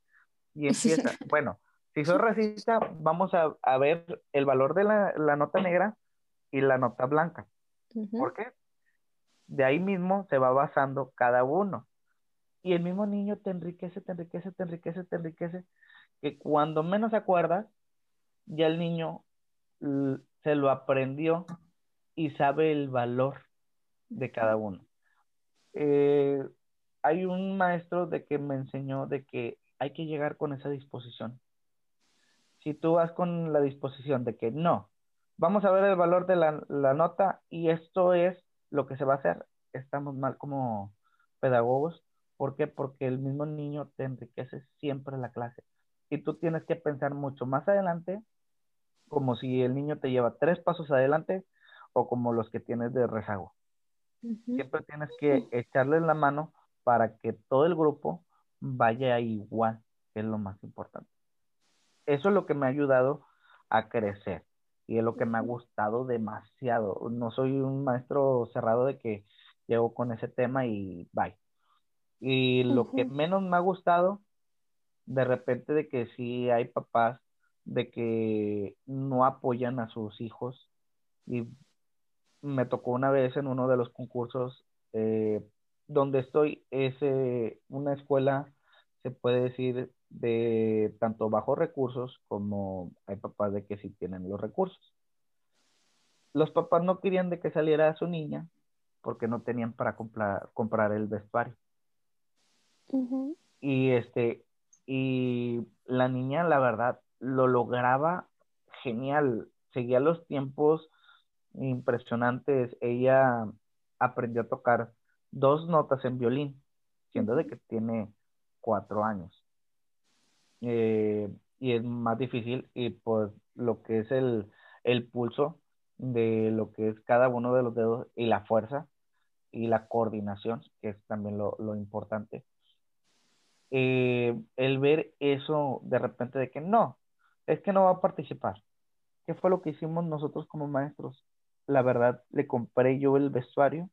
y empieza, bueno, si soy racista, vamos a, ver el valor de la, nota negra y la nota blanca. ¿Por qué? De ahí mismo se va basando cada uno. Y el mismo niño te enriquece, te enriquece, te enriquece, te enriquece, que cuando menos acuerdas, ya el niño se lo aprendió y sabe el valor de cada uno. Eh, hay un maestro de que me enseñó de que hay que llegar con esa disposición. Si tú vas con la disposición de que no, vamos a ver el valor de la, la nota y esto es lo que se va a hacer, estamos mal como pedagogos. ¿Por qué? Porque el mismo niño te enriquece siempre la clase. Y tú tienes que pensar mucho más adelante, como si el niño te lleva tres pasos adelante o como los que tienes de rezago. Siempre tienes que echarle la mano para que todo el grupo vaya igual, que es lo más importante. Eso es lo que me ha ayudado a crecer y es lo que me ha gustado demasiado. No soy un maestro cerrado de que llego con ese tema y bye. Y lo que menos me ha gustado, de repente de que sí hay papás de que no apoyan a sus hijos y me tocó una vez en uno de los concursos eh, donde estoy, es eh, una escuela, se puede decir, de tanto bajos recursos como hay papás de que sí tienen los recursos. Los papás no querían de que saliera a su niña porque no tenían para comprar, comprar el vestuario. Y este, y la niña, la verdad, lo lograba genial, seguía los tiempos impresionantes. Ella aprendió a tocar dos notas en violín, siendo de que tiene cuatro años. Eh, y es más difícil y pues lo que es el, pulso de lo que es cada uno de los dedos y la fuerza y la coordinación, que es también lo, importante. Eh, el ver eso de repente de que no, es que no va a participar. ¿Qué fue lo que hicimos nosotros como maestros? la verdad, le compré yo el vestuario,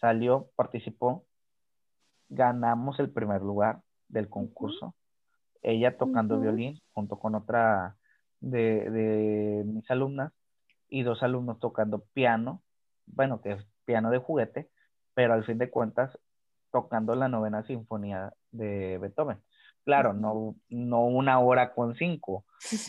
salió, participó, ganamos el primer lugar del concurso, ella tocando violín junto con otra de, mis alumnas y dos alumnos tocando piano, bueno, que es piano de juguete, pero al fin de cuentas tocando la novena sinfonía de Beethoven. Claro, no, no una hora con cinco,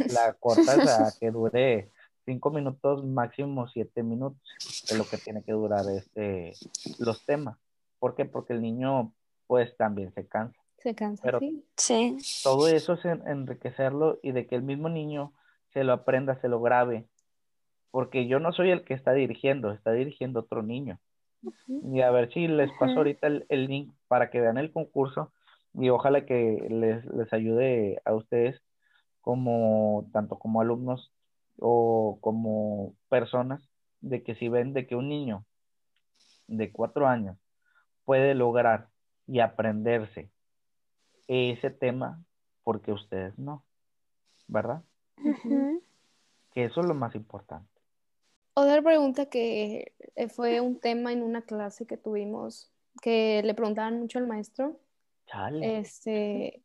la corta a que dure cinco minutos, máximo siete minutos, es lo que tiene que durar este, los temas. ¿Por qué? Porque el niño, pues, también se cansa. Se cansa, Pero sí. Todo eso es enriquecerlo y de que el mismo niño se lo aprenda, se lo grabe. Porque yo no soy el que está dirigiendo, está dirigiendo otro niño. Y a ver si les paso ahorita el, el, link para que vean el concurso y ojalá que les, les ayude a ustedes como tanto como alumnos o como personas de que si ven de que un niño de cuatro años puede lograr y aprenderse ese tema porque ustedes no, ¿verdad? Que eso es lo más importante. Otra pregunta que eh, fue un tema en una clase que tuvimos, que le preguntaban mucho al maestro. Este,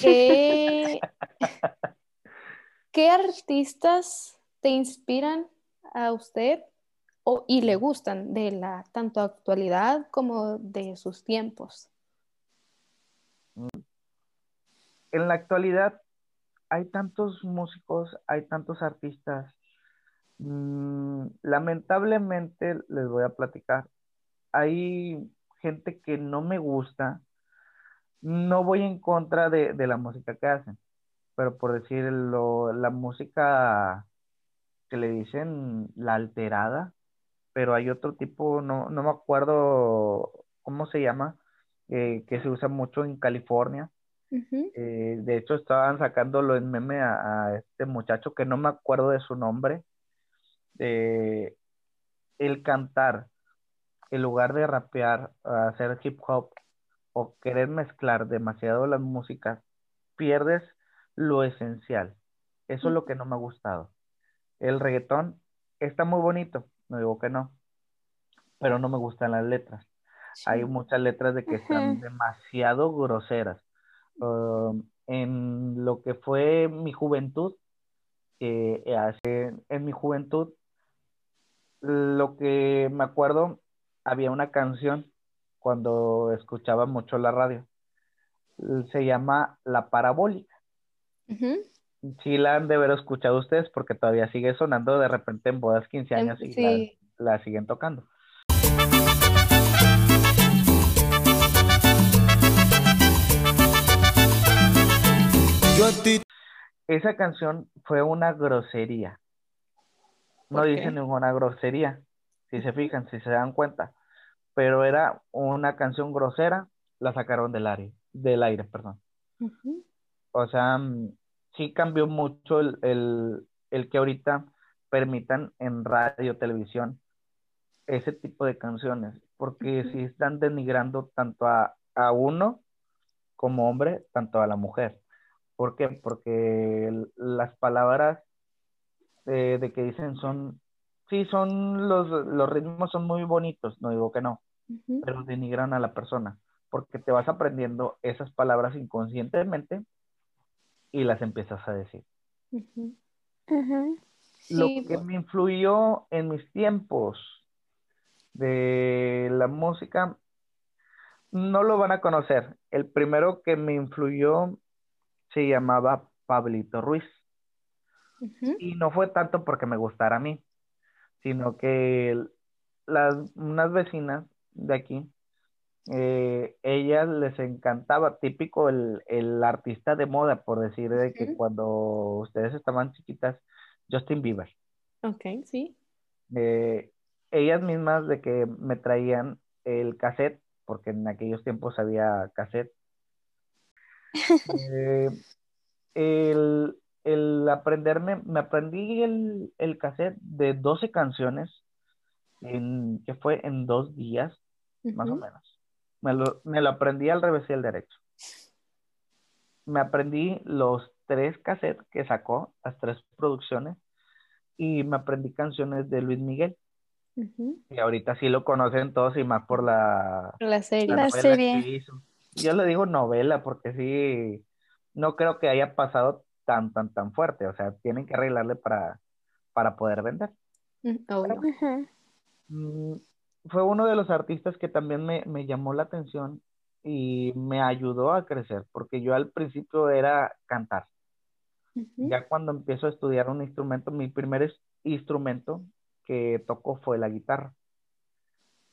¿qué, ¿Qué artistas te inspiran a usted o, y le gustan de la tanto actualidad como de sus tiempos? En la actualidad hay tantos músicos, hay tantos artistas. Mm, lamentablemente les voy a platicar. Hay gente que no me gusta. No voy en contra de, de la música que hacen, pero por decirlo, la música que le dicen la alterada, pero hay otro tipo, no, no me acuerdo cómo se llama, eh, que se usa mucho en California. Eh, de hecho, estaban sacándolo en meme a, este muchacho que no me acuerdo de su nombre. El cantar, en lugar de rapear, hacer hip hop o querer mezclar demasiado las músicas, pierdes lo esencial. Eso es lo que no me ha gustado. El reggaetón está muy bonito, no digo que no, pero no me gustan las letras. Hay muchas letras de que están demasiado groseras. Um, en lo que fue mi juventud, eh, en mi juventud, lo que me acuerdo, había una canción cuando escuchaba mucho la radio. Se llama La Parabólica. Sí la han de haber escuchado ustedes porque todavía sigue sonando de repente en bodas 15 em, años y la, siguen tocando. Esa canción fue una grosería. No dice ninguna grosería, si se fijan, si se dan cuenta. Pero era una canción grosera, la sacaron del aire, del aire, perdón. O sea, mm, sí cambió mucho el, que ahorita permitan en radio, televisión, ese tipo de canciones, porque si están denigrando tanto a, uno como hombre, tanto a la mujer. ¿Por qué? Porque las palabras de que dicen son, sí, son los, los ritmos son muy bonitos, no digo que no, pero denigran a la persona, porque te vas aprendiendo esas palabras inconscientemente y las empiezas a decir. Lo que pues. me influyó en mis tiempos de la música, no lo van a conocer. El primero que me influyó se llamaba Pablito Ruiz. Y no fue tanto porque me gustara a mí, sino que las, unas vecinas de aquí eh, ellas les encantaba, típico el, artista de moda, por decir de que cuando ustedes estaban chiquitas, Justin Bieber. Ok, sí. Eh, ellas mismas de que me traían el cassette, porque en aquellos tiempos había cassette. Eh, el, aprenderme, me aprendí el, el cassette de 12 canciones, en, que fue en dos días, más o menos. Me lo, me lo aprendí al revés y al derecho. Me aprendí los tres cassettes que sacó, las tres producciones, y me aprendí canciones de Luis Miguel. Y ahorita sí lo conocen todos y más por la, la serie. La, serie. Yo le digo novela porque sí, no creo que haya pasado tan, tan, tan fuerte. O sea, tienen que arreglarle para, para poder vender fue uno de los artistas que también me, llamó la atención y me ayudó a crecer, porque yo al principio era cantar. Ya cuando empiezo a estudiar un instrumento, mi primer instrumento que tocó fue la guitarra.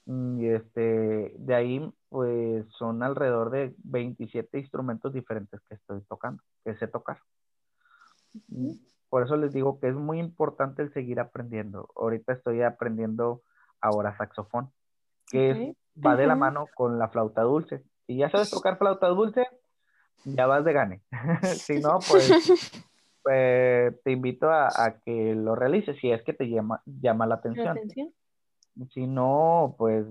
Mm, y este, de ahí, pues son alrededor de 27 instrumentos diferentes que estoy tocando, que sé tocar. Por eso les digo que es muy importante el seguir aprendiendo. Ahorita estoy aprendiendo ahora saxofón, que va de la mano con la flauta dulce. Si ya sabes tocar flauta dulce, ya vas de gane. si no, pues, pues te invito a, que lo realices si es que te llama, llama la atención. Si no, pues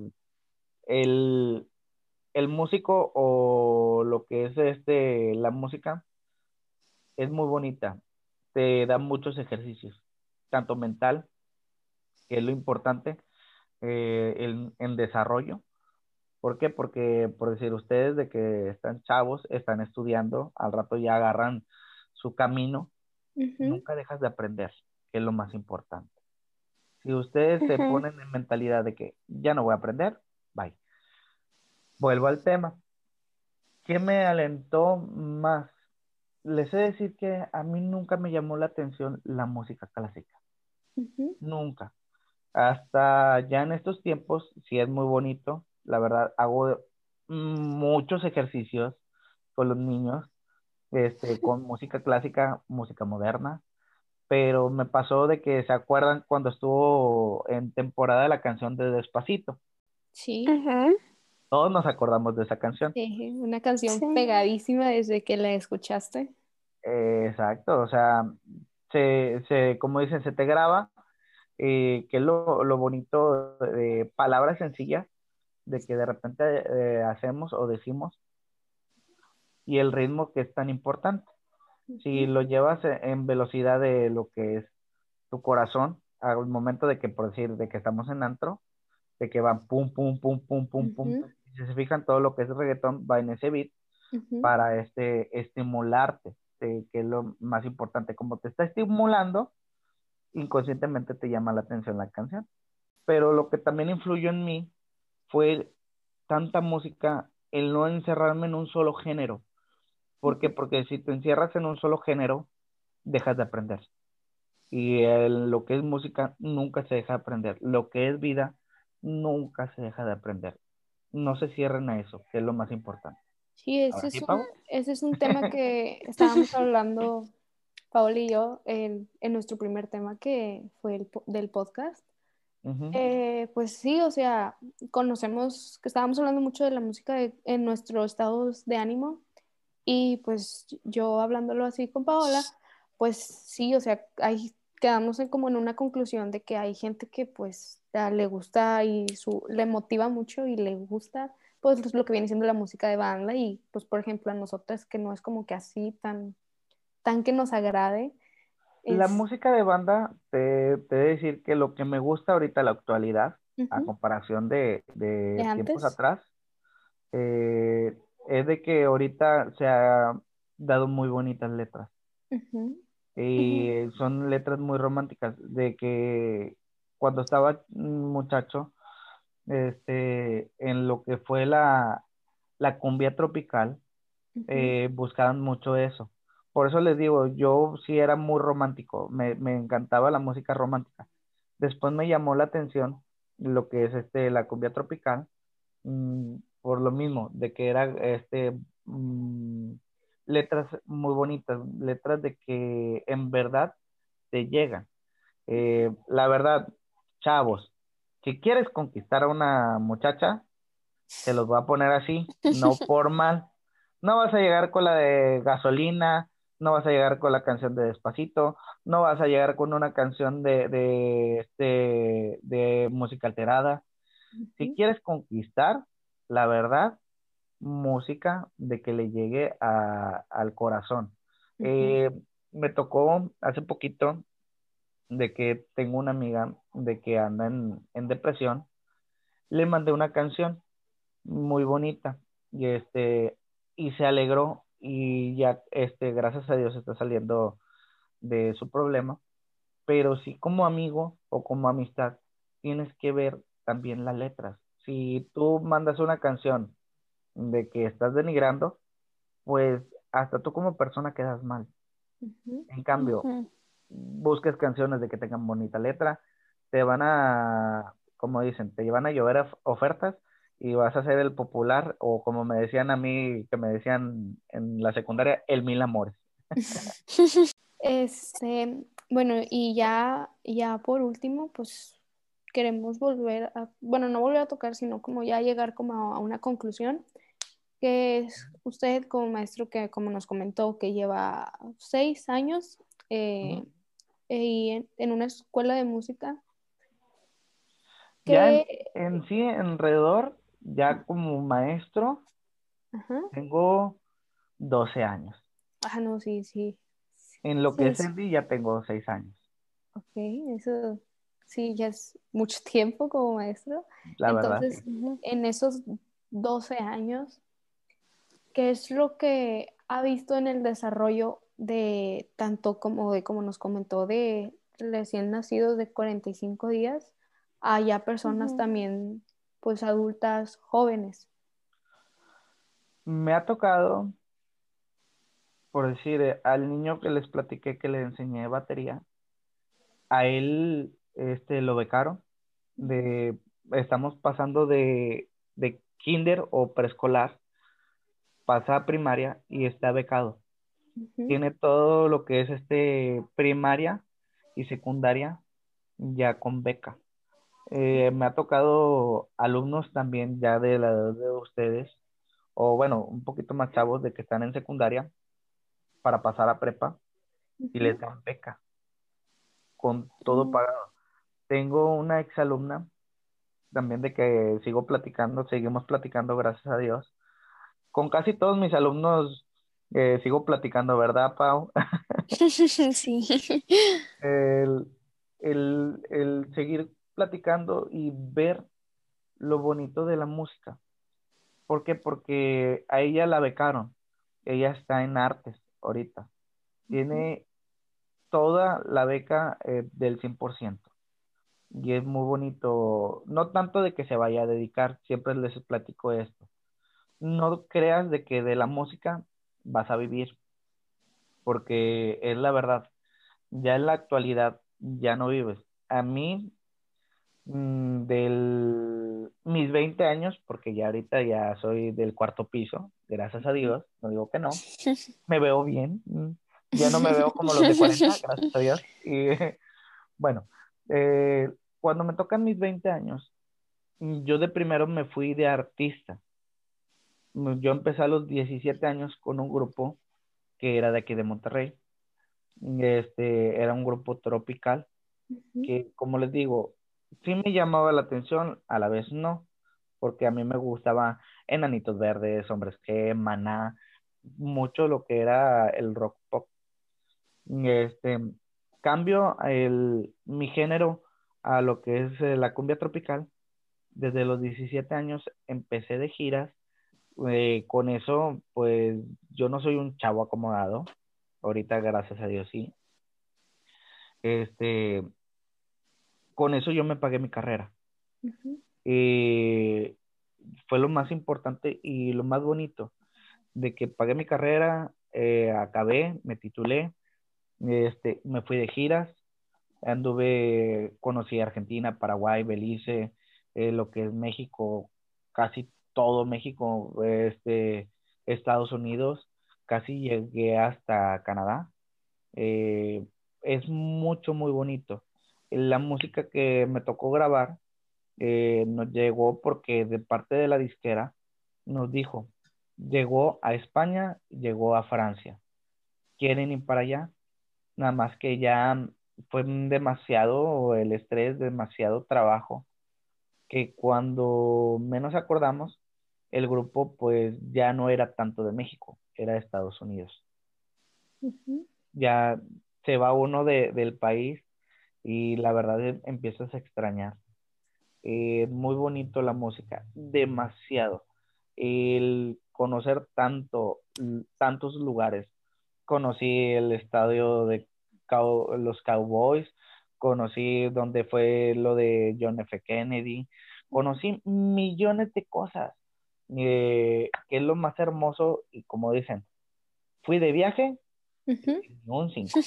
el, el músico o lo que es este la música es muy bonita. Te da muchos ejercicios, tanto mental, que es lo importante, eh, en, desarrollo. ¿Por qué? Porque, por decir, ustedes de que están chavos, están estudiando, al rato ya agarran su camino, nunca dejas de aprender, que es lo más importante. Si ustedes se ponen en mentalidad de que ya no voy a aprender, bye. Vuelvo al tema. ¿Qué me alentó más? Les he de decir que a mí nunca me llamó la atención la música clásica. Nunca. Hasta ya en estos tiempos, sí es muy bonito. La verdad, hago muchos ejercicios con los niños, este, con música clásica, música moderna. Pero me pasó de que se acuerdan cuando estuvo en temporada de la canción de Despacito. Sí. Todos nos acordamos de esa canción. Sí, una canción pegadísima desde que la escuchaste. exacto, o sea, se, se, como dicen, se te graba, eh, que es lo, lo, bonito de palabras sencillas, de que de repente eh, hacemos o decimos, y el ritmo que es tan importante. Si lo llevas en velocidad de lo que es tu corazón, al momento de que, por decir, de que estamos en antro, de que van pum, pum, pum, pum, pum, pum. Si se fijan, todo lo que es reggaetón va en ese beat para este, estimularte, que es lo más importante. Como te está estimulando, inconscientemente te llama la atención la canción. Pero lo que también influyó en mí fue tanta música, el no encerrarme en un solo género. ¿Por qué? Porque si te encierras en un solo género, dejas de aprender. Y lo que es música nunca se deja de aprender. Lo que es vida nunca se deja de aprender. No se cierren a eso, que es lo más importante. Sí, ese, es, un, ese es un tema que estábamos hablando, Paola y yo, en, en, nuestro primer tema que fue el del podcast. eh, pues sí, o sea, conocemos que estábamos hablando mucho de la música en nuestros estados de ánimo y pues yo hablándolo así con Paola, pues sí, o sea, hay quedamos en como en una conclusión de que hay gente que pues le gusta y su, le motiva mucho y le gusta pues lo que viene siendo la música de banda y pues por ejemplo a nosotras que no es como que así tan, tan que nos agrade. La música de banda, te, te decir que lo que me gusta ahorita la actualidad, a comparación de, de, tiempos atrás, eh, es de que ahorita se ha dado muy bonitas letras. Y son letras muy románticas, de que cuando estaba muchacho, este, en lo que fue la, la cumbia tropical, eh, buscaban mucho eso. Por eso les digo, yo sí era muy romántico, me, me, encantaba la música romántica. Después me llamó la atención lo que es este, la cumbia tropical, mm, por lo mismo, de que era este, mm, letras muy bonitas, letras de que en verdad te llegan. Eh, la verdad, chavos, si quieres conquistar a una muchacha, te los voy a poner así, no por mal. No vas a llegar con la de gasolina, no vas a llegar con la canción de Despacito, no vas a llegar con una canción de, de, este, de música alterada. Si quieres conquistar, la verdad, música de que le llegue al corazón. Eh, me tocó hace poquito de que tengo una amiga de que anda en, depresión, le mandé una canción muy bonita y este y se alegró y ya este gracias a Dios está saliendo de su problema, pero sí como amigo o como amistad tienes que ver también las letras. Si tú mandas una canción de que estás denigrando, pues hasta tú como persona quedas mal. En cambio, busques canciones de que tengan bonita letra, te van a, como dicen, te van a llover ofertas y vas a ser el popular o como me decían a mí, que me decían en la secundaria, el mil amores. este, bueno, y ya, ya por último, pues queremos volver a, bueno, no volver a tocar, sino como ya llegar como a una conclusión que es usted como maestro que, como nos comentó, que lleva seis años eh, y en, una escuela de música. Ya en, sí, alrededor, ya como maestro, tengo 12 años. Ah, no, sí, sí. En lo que es Andy ya tengo seis años. Ok, eso sí, ya es mucho tiempo como maestro. La Entonces, en esos 12 años, ¿qué es lo que ha visto en el desarrollo de tanto como de como nos comentó de recién nacidos de 45 días a ya personas también pues adultas jóvenes? Me ha tocado por decir, eh, al niño que les platiqué que le enseñé batería, a él este, lo becaron. De, estamos pasando de, de kinder o preescolar, pasa a primaria y está becado. Tiene todo lo que es este primaria y secundaria ya con beca. Eh, me ha tocado alumnos también ya de la edad de ustedes, o bueno, un poquito más chavos de que están en secundaria para pasar a prepa y les dan beca con todo mm. pagado. Tengo una exalumna también de que sigo platicando, seguimos platicando, gracias a Dios. Con casi todos mis alumnos eh, sigo platicando, ¿verdad, Pau? sí. el, el, el seguir platicando y ver lo bonito de la música. ¿Por qué? Porque a ella la becaron. Ella está en artes ahorita. Tiene toda la beca eh, del 100%. Y es muy bonito, no tanto de que se vaya a dedicar, siempre les platico esto. No creas de que de la música vas a vivir, porque es la verdad. Ya en la actualidad ya no vives. A mí, mm, del mis 20 años, porque ya ahorita ya soy del cuarto piso, gracias a Dios, no digo que no, me veo bien, mm, ya no me veo como los de 40, gracias a Dios. Y bueno, eh, cuando me tocan mis 20 años, yo de primero me fui de artista. Yo empecé a los 17 años con un grupo que era de aquí de Monterrey. Este, era un grupo tropical que, como les digo, sí me llamaba la atención, a la vez no, porque a mí me gustaba Enanitos Verdes, Hombres que Maná, mucho lo que era el rock pop. Este, cambio el, mi género a lo que es eh, la cumbia tropical. Desde los 17 años empecé de giras. Eh, con eso, pues yo no soy un chavo acomodado. Ahorita, gracias a Dios, sí. Este, con eso yo me pagué mi carrera. Eh, fue lo más importante y lo más bonito de que pagué mi carrera, eh, acabé, me titulé, este, me fui de giras, anduve, conocí Argentina, Paraguay, Belice, eh, lo que es México, casi todo México, este, Estados Unidos, casi llegué hasta Canadá. es mucho, muy bonito la música que me tocó grabar eh, nos llegó porque de parte de la disquera nos dijo, llegó a España, llegó a Francia. ¿Quieren ir para allá? Nada más que ya fue demasiado el estrés, demasiado trabajo, que cuando menos acordamos, el grupo pues ya no era tanto de México, era de Estados Unidos. Ya se va uno del país y la verdad em, empiezas a extrañar. Eh, muy bonito la música, demasiado. El conocer tanto, tantos lugares. Conocí el estadio de los Cowboys, conocí donde fue lo de John F. Kennedy, conocí millones de cosas, eh, que es lo más hermoso y como dicen, fui de viaje, un cinco.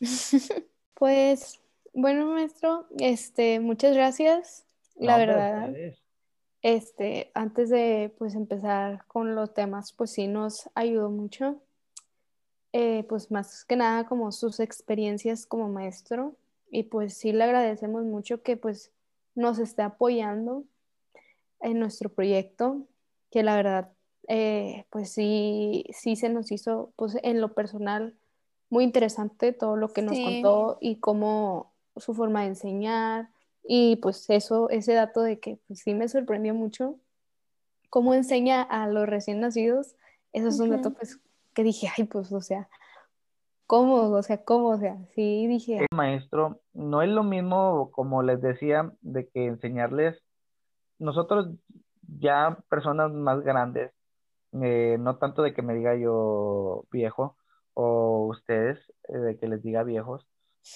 Pues bueno, maestro, este, muchas gracias. La verdad, este, antes de pues empezar con los temas, pues sí nos ayudó mucho. Eh, pues más que nada como sus experiencias como maestro y pues sí le agradecemos mucho que pues nos esté apoyando en nuestro proyecto, que la verdad eh, pues sí, sí se nos hizo pues en lo personal muy interesante todo lo que nos contó y cómo su forma de enseñar y pues eso, ese dato de que pues, sí me sorprendió mucho cómo enseña a los recién nacidos, eso es un dato pues que dije, ay pues o sea, ¿cómo? O sea, ¿cómo? O sea, sí dije. El maestro, no es lo mismo como les decía de que enseñarles, nosotros ya personas más grandes, eh, no tanto de que me diga yo viejo o ustedes eh, de que les diga viejos,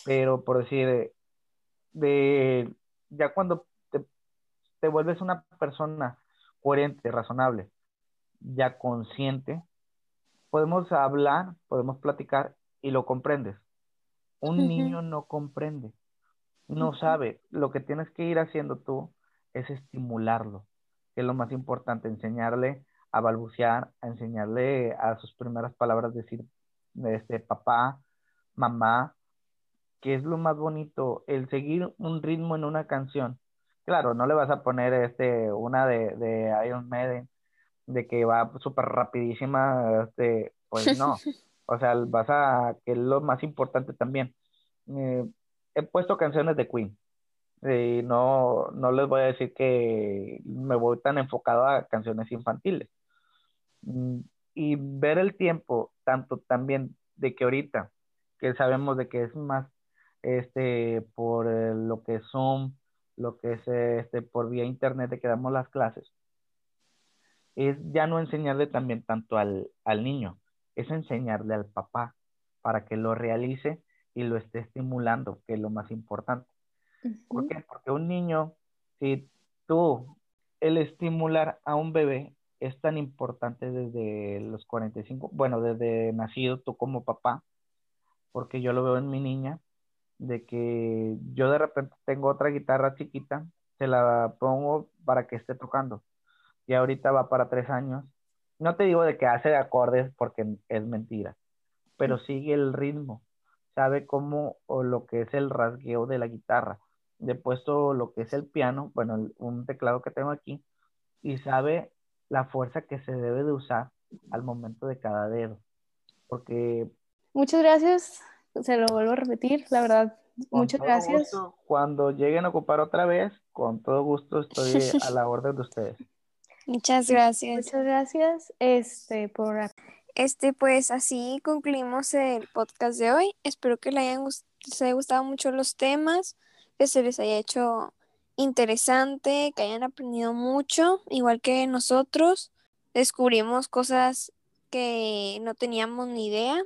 pero por decir, de, ya cuando te, vuelves una persona coherente, razonable, ya consciente, podemos hablar, podemos platicar y lo comprendes. Un niño no comprende, no sabe. Lo que tienes que ir haciendo tú es estimularlo, que es lo más importante, enseñarle a balbucear, a enseñarle a sus primeras palabras decir este papá, mamá, que es lo más bonito, el seguir un ritmo en una canción. Claro, no le vas a poner este una de, de Iron Maiden de que va súper rapidísima, este, pues no. O sea, vas a, que es lo más importante también. Eh, he puesto canciones de Queen. Y no, no les voy a decir que me voy tan enfocado a canciones infantiles. Mm, Y ver el tiempo, tanto también de que ahorita, que sabemos de que es más este por eh, lo que son, lo que es este por vía internet de que damos las clases, es ya no enseñarle también tanto al, al niño, es enseñarle al papá para que lo realice y lo esté estimulando, que es lo más importante. ¿Por qué? Porque un niño, si tú, el estimular a un bebé es tan importante desde los 45, bueno, desde nacido tú como papá, porque yo lo veo en mi niña, de que yo de repente tengo otra guitarra chiquita, se la pongo para que esté tocando. Y ahorita va para tres años. No te digo de que hace acordes porque es mentira, pero sigue el ritmo, sabe cómo o lo que es el rasgueo de la guitarra. Le he puesto lo que es el piano, bueno, el- un teclado que tengo aquí, y sabe la fuerza que se debe de usar al momento de cada dedo. Porque Muchas gracias. Se lo vuelvo a repetir, la verdad. Muchas gracias. gusto, cuando lleguen a ocupar otra vez, con todo gusto estoy a la orden de ustedes. Muchas gracias. Muchas gracias este, por Este, pues así concluimos el podcast de hoy. Espero que les hayan, gust- les haya gustado mucho los temas, que se les haya hecho interesante, que hayan aprendido mucho, igual que nosotros. Descubrimos cosas que no teníamos ni idea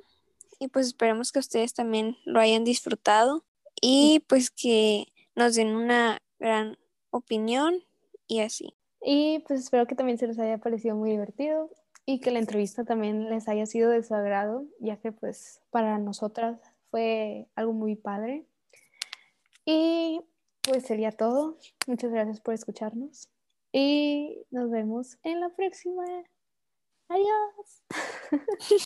y pues esperemos que ustedes también lo hayan disfrutado y pues que nos den una gran opinión y así. Y pues espero que también se les haya parecido muy divertido y que la entrevista también les haya sido de su agrado, ya que pues para nosotras fue algo muy padre. Y pues sería todo. Muchas gracias por escucharnos y nos vemos en la próxima. Adiós.